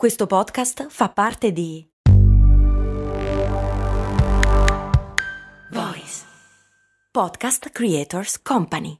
Questo podcast fa parte di Voice Podcast Creators Company.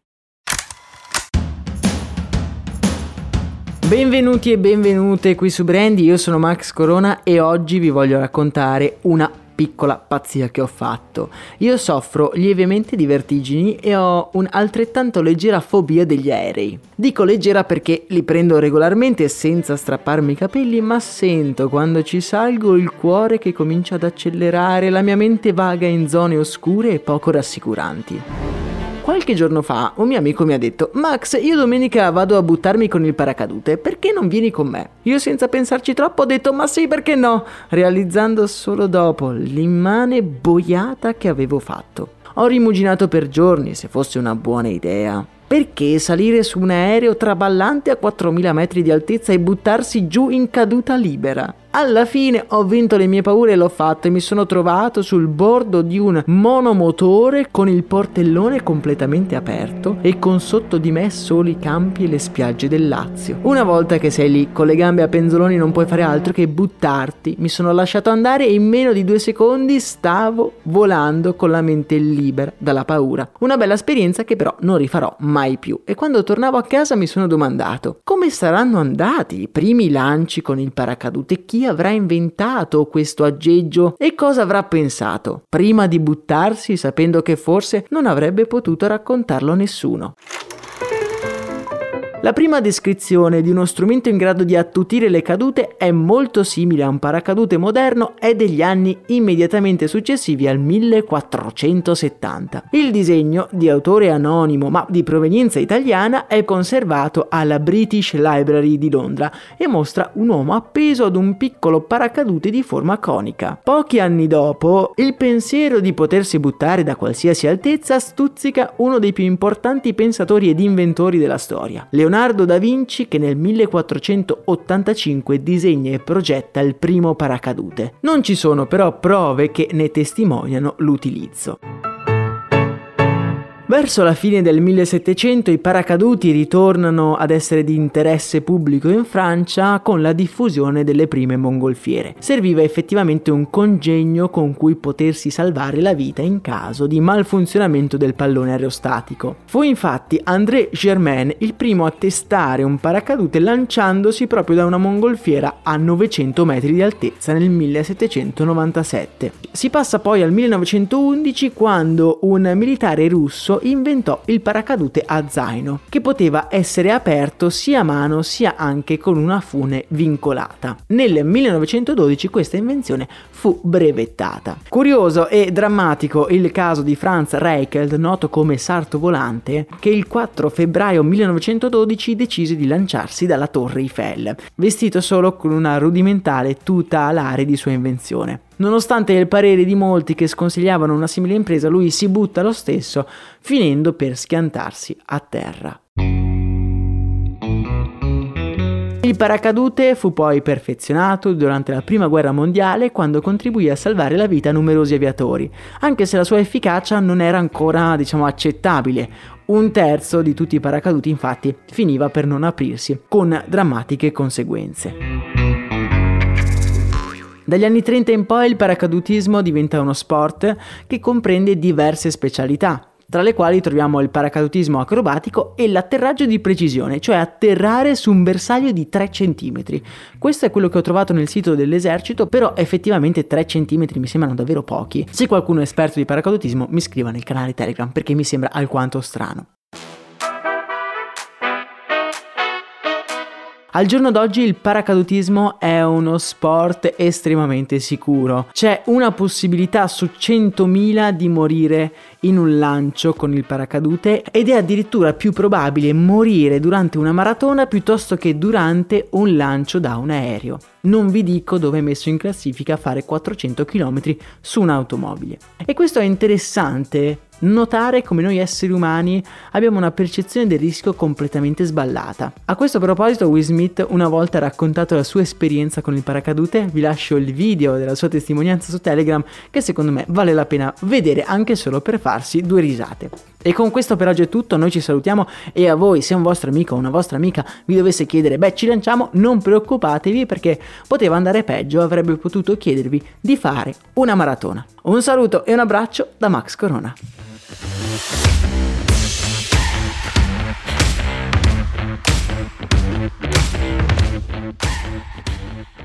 Benvenuti e benvenute qui su Brandy, io sono Max Corona e oggi vi voglio raccontare una piccola pazzia che ho fatto. Io soffro lievemente di vertigini e ho un'altrettanto leggera fobia degli aerei. Dico leggera perché li prendo regolarmente senza strapparmi i capelli, ma sento quando ci salgo il cuore che comincia ad accelerare, la mia mente vaga in zone oscure e poco rassicuranti. Qualche giorno fa un mio amico mi ha detto Max io domenica vado a buttarmi con il paracadute perché non vieni con me? Io senza pensarci troppo ho detto ma sì perché no? Realizzando solo dopo l'immane boiata che avevo fatto. Ho rimuginato per giorni se fosse una buona idea. Perché salire su un aereo traballante a 4000 metri di altezza e buttarsi giù in caduta libera? Alla fine ho vinto le mie paure e l'ho fatto e mi sono trovato sul bordo di un monomotore con il portellone completamente aperto e con sotto di me soli i campi e le spiagge del Lazio. Una volta che sei lì con le gambe a penzoloni non puoi fare altro che buttarti. Mi sono lasciato andare e in meno di due secondi stavo volando con la mente libera dalla paura. Una bella esperienza che però non rifarò mai più. E quando tornavo a casa mi sono domandato come saranno andati i primi lanci con il paracadute? Chi avrà inventato questo aggeggio e cosa avrà pensato prima di buttarsi sapendo che forse non avrebbe potuto raccontarlo a nessuno. La prima descrizione di uno strumento in grado di attutire le cadute è molto simile a un paracadute moderno e degli anni immediatamente successivi al 1470. Il disegno, di autore anonimo ma di provenienza italiana, è conservato alla British Library di Londra e mostra un uomo appeso ad un piccolo paracadute di forma conica. Pochi anni dopo, il pensiero di potersi buttare da qualsiasi altezza stuzzica uno dei più importanti pensatori ed inventori della storia, Leonardo Leonardo da Vinci che nel 1485 disegna e progetta il primo paracadute. Non ci sono però prove che ne testimoniano l'utilizzo. Verso la fine del 1700 i paracaduti ritornano ad essere di interesse pubblico in Francia con la diffusione delle prime mongolfiere. Serviva effettivamente un congegno con cui potersi salvare la vita in caso di malfunzionamento del pallone aerostatico. Fu infatti André Germain il primo a testare un paracadute lanciandosi proprio da una mongolfiera a 900 metri di altezza nel 1797. Si passa poi al 1911 quando un militare russo inventò il paracadute a zaino, che poteva essere aperto sia a mano sia anche con una fune vincolata. Nel 1912 questa invenzione fu brevettata. Curioso e drammatico il caso di Franz Reichelt, noto come Sarto Volante, che il 4 febbraio 1912 decise di lanciarsi dalla Torre Eiffel, vestito solo con una rudimentale tuta alare di sua invenzione. Nonostante il parere di molti che sconsigliavano una simile impresa, lui si butta lo stesso, finendo per schiantarsi a terra. Il paracadute fu poi perfezionato durante la Prima Guerra Mondiale quando contribuì a salvare la vita a numerosi aviatori, anche se la sua efficacia non era ancora, diciamo, accettabile. Un terzo di tutti i paracaduti infatti finiva per non aprirsi, con drammatiche conseguenze. Dagli anni 30 in poi il paracadutismo diventa uno sport che comprende diverse specialità, tra le quali troviamo il paracadutismo acrobatico e l'atterraggio di precisione, cioè atterrare su un bersaglio di 3 cm. Questo è quello che ho trovato nel sito dell'esercito, però effettivamente 3 cm mi sembrano davvero pochi. Se qualcuno è esperto di paracadutismo mi scriva nel canale Telegram perché mi sembra alquanto strano. Al giorno d'oggi il paracadutismo è uno sport estremamente sicuro. C'è una possibilità su 100.000 di morire in un lancio con il paracadute ed è addirittura più probabile morire durante una maratona piuttosto che durante un lancio da un aereo. Non vi dico dove è messo in classifica fare 400 km su un'automobile. E questo è interessante notare come noi esseri umani abbiamo una percezione del rischio completamente sballata. A questo proposito Will Smith una volta ha raccontato la sua esperienza con il paracadute, vi lascio il video della sua testimonianza su Telegram che secondo me vale la pena vedere anche solo per farsi due risate. E con questo per oggi è tutto, noi ci salutiamo e a voi se un vostro amico o una vostra amica vi dovesse chiedere, beh ci lanciamo, non preoccupatevi perché poteva andare peggio, avrebbe potuto chiedervi di fare una maratona. Un saluto e un abbraccio da Max Corona. Thank you.